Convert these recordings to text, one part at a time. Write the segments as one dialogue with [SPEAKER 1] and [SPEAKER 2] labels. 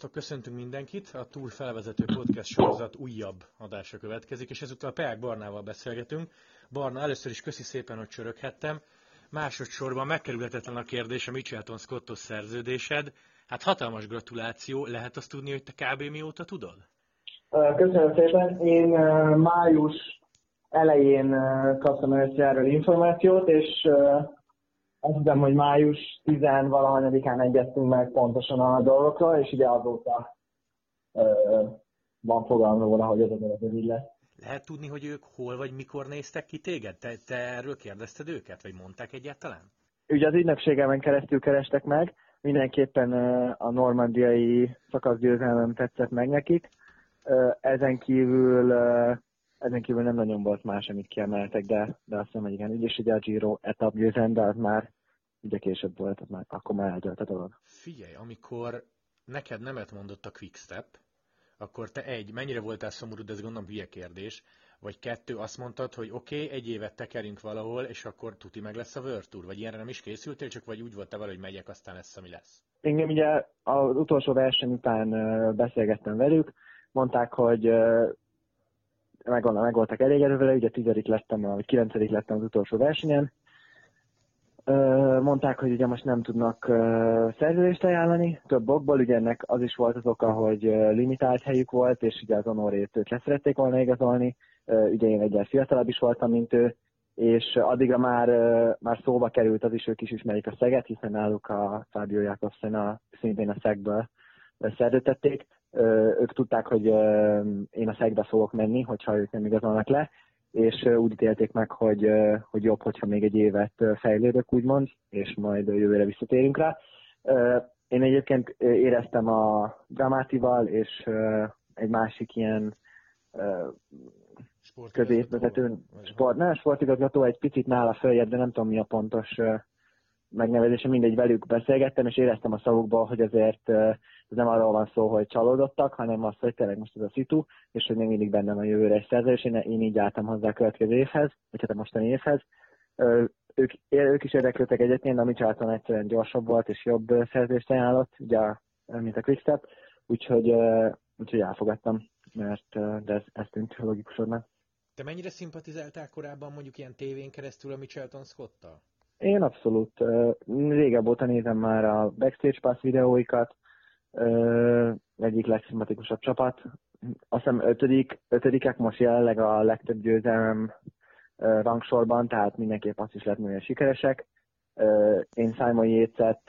[SPEAKER 1] Sziasztok, köszöntünk mindenkit! A Túr felvezető podcast sorozat újabb adása következik, és ezúttal Peák Barnával beszélgetünk. Barna, először is köszi szépen, hogy csöröghettem. Másodszorban megkerülhetetlen a kérdés a Michelton Scottos szerződésed. Hát hatalmas gratuláció, lehet azt tudni, hogy te kb. mióta tudod?
[SPEAKER 2] Köszönöm szépen. Én május elején kaptam először erről információt, és azt hiszem, hogy május 10 valahanyadikán egyeztünk meg pontosan a dolgokról, és ugye azóta ö, van fogalma róla, hogy ez az így lesz.
[SPEAKER 1] Lehet tudni, hogy ők hol vagy mikor néztek ki téged? Te, te erről kérdezted őket, vagy mondták egyáltalán?
[SPEAKER 2] Ugye az ügynökségemen keresztül kerestek meg, mindenképpen a normandiai szakaszgyőzelmem tetszett meg nekik. Ezen kívül ezen kívül nem nagyon volt más, amit kiemeltek, de, de azt hiszem, hogy igen, így is ugye a Giro etap győzelem, de az már ugye később volt, az már, akkor már eldőlt a dolog.
[SPEAKER 1] Figyelj, amikor neked nemet mondott a Quickstep, akkor te egy, mennyire voltál szomorú, de ez gondolom hülye kérdés, vagy kettő, azt mondtad, hogy oké, okay, egy évet tekerünk valahol, és akkor tuti meg lesz a World Tour, vagy ilyenre nem is készültél, csak vagy úgy voltál vele, hogy megyek, aztán lesz, ami lesz?
[SPEAKER 2] Engem ugye az utolsó verseny után beszélgettem velük, mondták, hogy meg, meg voltak elégedve ugye tizedik lettem, vagy kilencedik lettem az utolsó versenyen. Mondták, hogy ugye most nem tudnak szerződést ajánlani, több okból, ugye ennek az is volt az oka, hogy limitált helyük volt, és ugye az honorét őt leszerették volna igazolni, ugye én egyel fiatalabb is voltam, mint ő, és addigra már, már szóba került az is, ők is ismerik a szeget, hiszen náluk a Fábio Jakobsen a, szintén a szegből szerződtették, ők tudták, hogy én a szegbe fogok menni, hogyha ők nem igazolnak le, és úgy ítélték meg, hogy, hogy jobb, hogyha még egy évet fejlődök, úgymond, és majd jövőre visszatérünk rá. Én egyébként éreztem a Dramátival, és egy másik ilyen középvezető, sport, nem, sportigazgató egy picit nála följebb, de nem tudom mi a pontos megnevezése, mindegy velük beszélgettem, és éreztem a szavukból, hogy azért nem arról van szó, hogy csalódottak, hanem az, hogy tényleg most ez a szitu, és hogy még mindig bennem a jövőre egy szerződés, én, én így álltam hozzá a következő évhez, vagy hát a mostani évhez. Ők, ők is érdeklődtek egyébként, a Michelton egyszerűen gyorsabb volt, és jobb szerződést ajánlott, ugye, mint a Quickstep, úgyhogy, úgyhogy elfogadtam, mert de ez, ez tűnt logikusabbnak.
[SPEAKER 1] Te mennyire szimpatizáltál korábban mondjuk ilyen tévén keresztül a Michelton Scott-tal?
[SPEAKER 2] Én abszolút. Régebb óta nézem már a Backstage Pass videóikat, egyik legszimpatikusabb csapat. Azt hiszem ötödik, ötödikek most jelenleg a legtöbb győzelem rangsorban, tehát mindenképp azt is lehet hogy sikeresek. Én Simon Yates-et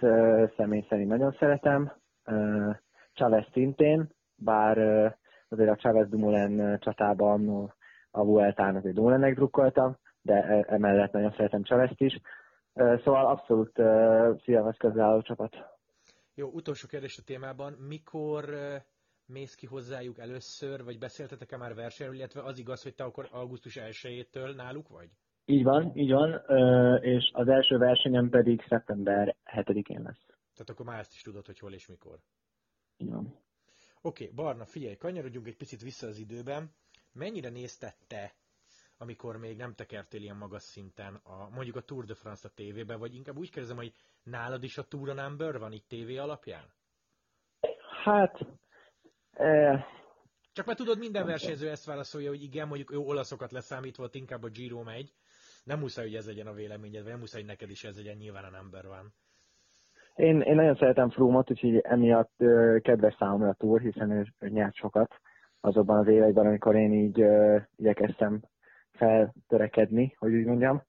[SPEAKER 2] személy szerint nagyon szeretem, Chavez szintén, bár azért a Chavez Dumoulin csatában a Vueltán azért Dumoulinnek drukkoltam, de emellett nagyon szeretem Chavez-t is. Szóval abszolút szívemhez közel álló csapat.
[SPEAKER 1] Jó, utolsó kérdés a témában. Mikor mész ki hozzájuk először, vagy beszéltetek-e már versenyről, illetve az igaz, hogy te akkor augusztus 1-től náluk vagy?
[SPEAKER 2] Így van, így van, és az első versenyem pedig szeptember 7-én lesz.
[SPEAKER 1] Tehát akkor már ezt is tudod, hogy hol és mikor.
[SPEAKER 2] Így van.
[SPEAKER 1] Oké, okay, Barna, figyelj, kanyarodjunk egy picit vissza az időben. Mennyire nézted te amikor még nem tekertél ilyen magas szinten, a, mondjuk a Tour de France a tévében, vagy inkább úgy kérdezem, hogy nálad is a Tour a Number van itt tévé alapján?
[SPEAKER 2] Hát... E...
[SPEAKER 1] Csak mert tudod, minden versenyző ezt válaszolja, hogy igen, mondjuk jó olaszokat leszámítva, ott inkább a Giro megy. Nem muszáj, hogy ez legyen a véleményed, vagy nem muszáj, hogy neked is ez legyen nyilván a number van.
[SPEAKER 2] Én, én nagyon szeretem Froome-ot, úgyhogy emiatt ö, kedves számomra a Tour, hiszen ő, ő nyert sokat azokban az években, amikor én így ö, igyekeztem feltörekedni, hogy úgy mondjam.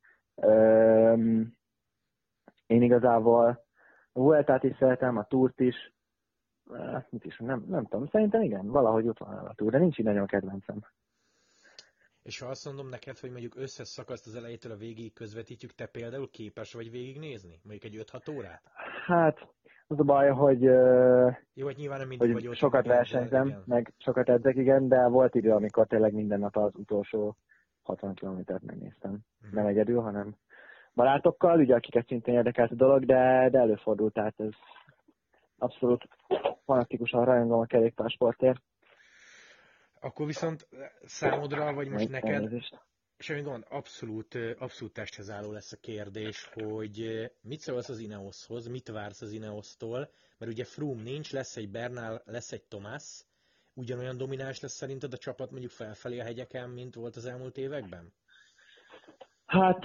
[SPEAKER 2] Én igazából a Vueltát is szeretem, a Túrt is, mit is, nem, nem tudom, szerintem igen, valahogy ott van a Túr, de nincs így nagyon kedvencem.
[SPEAKER 1] És ha azt mondom neked, hogy mondjuk összes szakaszt az elejétől a végig közvetítjük, te például képes vagy végignézni? Mondjuk egy 5-6 órát?
[SPEAKER 2] Hát, az a baj, hogy,
[SPEAKER 1] Jó, hogy, nyilván nem mindig
[SPEAKER 2] hogy vagy sokat versenyzem, meg sokat edzek, igen, de volt idő, amikor tényleg minden nap az utolsó 60 kilométert megnéztem. Mm. Nem egyedül, hanem barátokkal, ugye akiket szintén érdekelt a dolog, de, de előfordult, tehát ez abszolút fanatikusan rajongom a kerékpársportért.
[SPEAKER 1] Akkor viszont számodra, vagy most neked, semmi gond, abszolút, abszolút testhez álló lesz a kérdés, hogy mit szólsz az Ineoshoz, mit vársz az Ineosztól, mert ugye Froome nincs, lesz egy Bernal, lesz egy Thomas, ugyanolyan domináns lesz szerinted a csapat mondjuk felfelé a hegyeken, mint volt az elmúlt években?
[SPEAKER 2] Hát,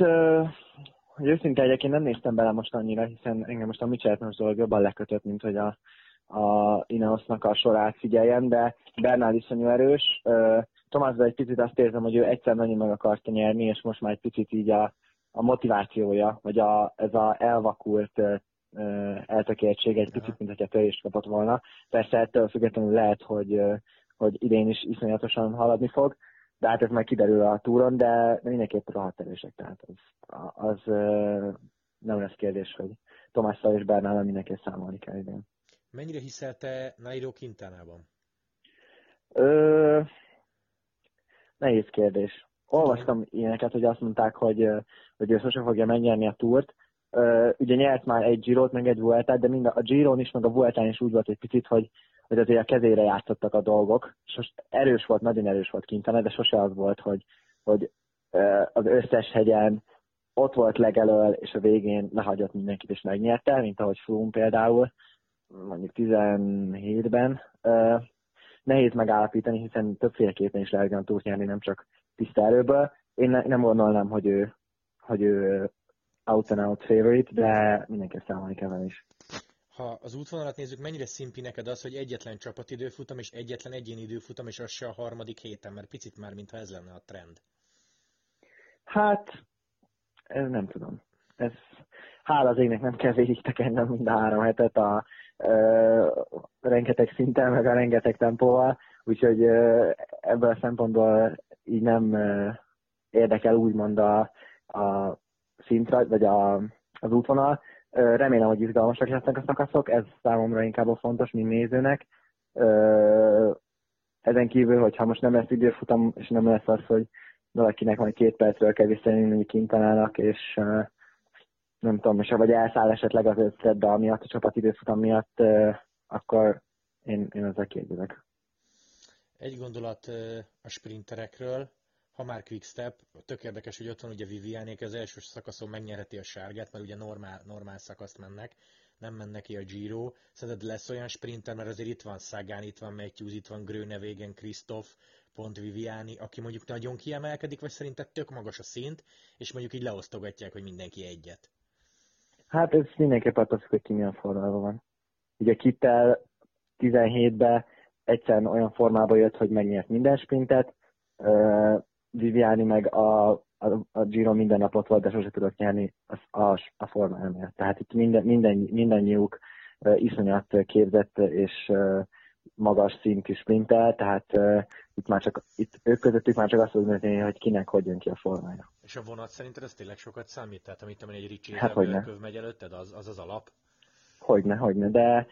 [SPEAKER 2] hogy őszinte legyek, én nem néztem bele most annyira, hiszen engem most a Michelton dolog jobban lekötött, mint hogy a, a Ineosnak a sorát figyeljem, de Bernál iszonyú erős. Tomásban egy picit azt érzem, hogy ő egyszer nagyon meg akarta nyerni, és most már egy picit így a, a motivációja, vagy a, ez a elvakult eltökéltség egy picit, mint hogyha törést kapott volna. Persze ettől függetlenül lehet, hogy, hogy idén is iszonyatosan haladni fog, de hát ez majd kiderül a túron, de mindenképp rohadt erősek, tehát az, az nem lesz kérdés, hogy Tomásszal és Bernállal mindenképp számolni kell idén.
[SPEAKER 1] Mennyire hiszel te Nairo Quintánában?
[SPEAKER 2] Ö, nehéz kérdés. Olvastam ilyeneket, hogy azt mondták, hogy, hogy ő sosem fogja megnyerni a túrt. Ugye nyert már egy Girot, meg egy Vueltát, de mind a Giron is, meg a Vueltán is úgy volt egy picit, hogy, hogy azért a kezére játszottak a dolgok. Sos, erős volt, nagyon erős volt Quintana, de sose az volt, hogy, hogy az összes hegyen ott volt legelől, és a végén lehagyott mindenkit, és megnyerte, mint ahogy Froome például mondjuk 17-ben. Nehéz megállapítani, hiszen többféleképpen is lehet a túrt nem csak tiszta erőből. Én ne, nem gondolnám, hogy ő, hogy ő out and out favorite, de mindenki számolni kell vele is.
[SPEAKER 1] Ha az útvonalat nézzük, mennyire szimpi neked az, hogy egyetlen csapatidőfutam és egyetlen egyéni időfutam, és az se a harmadik héten, mert picit már, mintha ez lenne a trend.
[SPEAKER 2] Hát, ez nem tudom. Ez, hála az égnek nem kell végig tekernem mind a három hetet a, rengeteg szinten, meg a rengeteg tempóval, úgyhogy ebből a szempontból így nem érdekel úgymond a, a szintre, vagy a, az útvonal. Remélem, hogy izgalmasak lesznek a szakaszok, ez számomra inkább fontos, mint nézőnek. Ezen kívül, hogyha most nem lesz időfutam, és nem lesz az, hogy valakinek majd két percről kell visszajönni, mondjuk kintalának, és nem tudom, és vagy elszáll esetleg az összed, de amiatt a csapatidőfutam miatt, akkor én, én ezzel kérdezek.
[SPEAKER 1] Egy gondolat a sprinterekről, ha már quickstep, tök érdekes, hogy ott van ugye Vivianék, az első szakaszon megnyerheti a sárgát, mert ugye normál, normál szakaszt mennek, nem mennek ki a Giro. Szerinted lesz olyan sprinter, mert azért itt van Sagan, itt van Matthews, itt van Grönevégen, Kristoff, pont Viviani, aki mondjuk nagyon kiemelkedik, vagy szerinted tök magas a szint, és mondjuk így leosztogatják, hogy mindenki egyet?
[SPEAKER 2] Hát ez mindenképp attól függ, hogy ki milyen formában van. Ugye Kittel 17-ben egyszerűen olyan formában jött, hogy megnyert minden sprintet, Viviani meg a, a, a Giro minden napot volt, de sose tudott nyerni a, a, a formája miatt. Tehát itt minden, minden, mindannyiuk uh, iszonyat képzett és uh, magas szintű sprintel, tehát uh, itt már csak, itt ők közöttük már csak azt fog hogy kinek hogy jön ki a formája.
[SPEAKER 1] És a vonat szerinted ez tényleg sokat számít? Tehát amit tudom, egy Ricsi hát, köv megy előtted, az, az az alap?
[SPEAKER 2] Hogyne, hogyne, de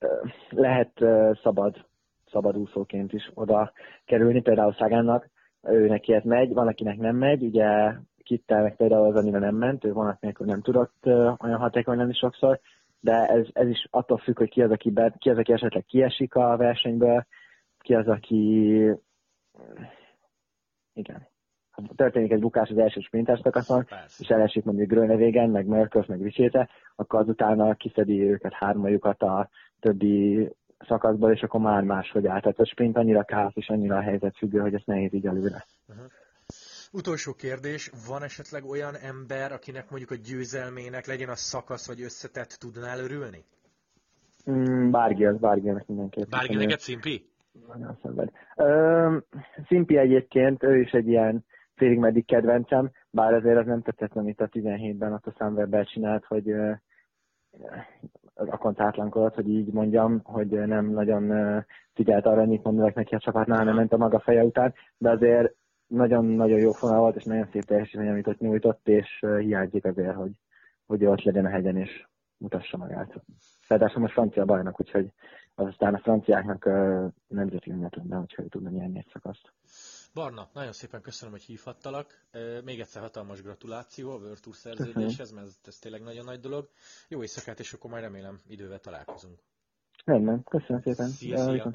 [SPEAKER 2] uh, lehet uh, szabad, szabad úszóként is oda kerülni, például Szagánnak, ő neki ez megy, van akinek nem megy, ugye Kittelnek például az annyira nem ment, ő vonat nélkül nem tudott olyan hatékony lenni sokszor, de ez, ez is attól függ, hogy ki az, aki, be, ki az, aki esetleg kiesik a versenyből, ki az, aki... Igen. Ha történik egy bukás az első sprinter szakaszon, és elesik mondjuk Grönevégen, meg Merkels, meg Vicséte, akkor azután kiszedi őket hármajukat a többi szakaszból, és akkor már máshogy áll. Tehát a sprint annyira káosz és annyira a helyzet függő, hogy ez nehéz így előre. Uh-huh.
[SPEAKER 1] Utolsó kérdés, van esetleg olyan ember, akinek mondjuk a győzelmének legyen a szakasz vagy összetett tudnál örülni?
[SPEAKER 2] Mm, bárki az, bárkinek mindenképp.
[SPEAKER 1] Bárki neked Szimpi?
[SPEAKER 2] Nagyon szenved. Szimpi egyébként, ő is egy ilyen félig meddig kedvencem, bár azért az nem tetszett, amit a 17-ben ott a Sunwebben csinált, hogy kontátlankodott, hogy így mondjam, hogy nem nagyon figyelt arra, mit mondanak neki a csapatnál, nem ment a maga feje után, de azért nagyon-nagyon jó fonal volt, és nagyon szép teljesítmény, amit ott nyújtott, és hiányzik azért, hogy, hogy ott legyen a hegyen, és mutassa magát. Ráadásul most francia bajnak, úgyhogy az aztán a franciáknak nemzeti ünnep lenne, hogyha ő tudna nyerni egy szakaszt.
[SPEAKER 1] Barna, nagyon szépen köszönöm, hogy hívhattalak. Még egyszer hatalmas gratuláció a World Tour szerződéshez, mert ez, ez tényleg nagyon nagy dolog. Jó éjszakát, és akkor majd remélem idővel találkozunk.
[SPEAKER 2] Rendben, köszönöm szépen. Szia, szia.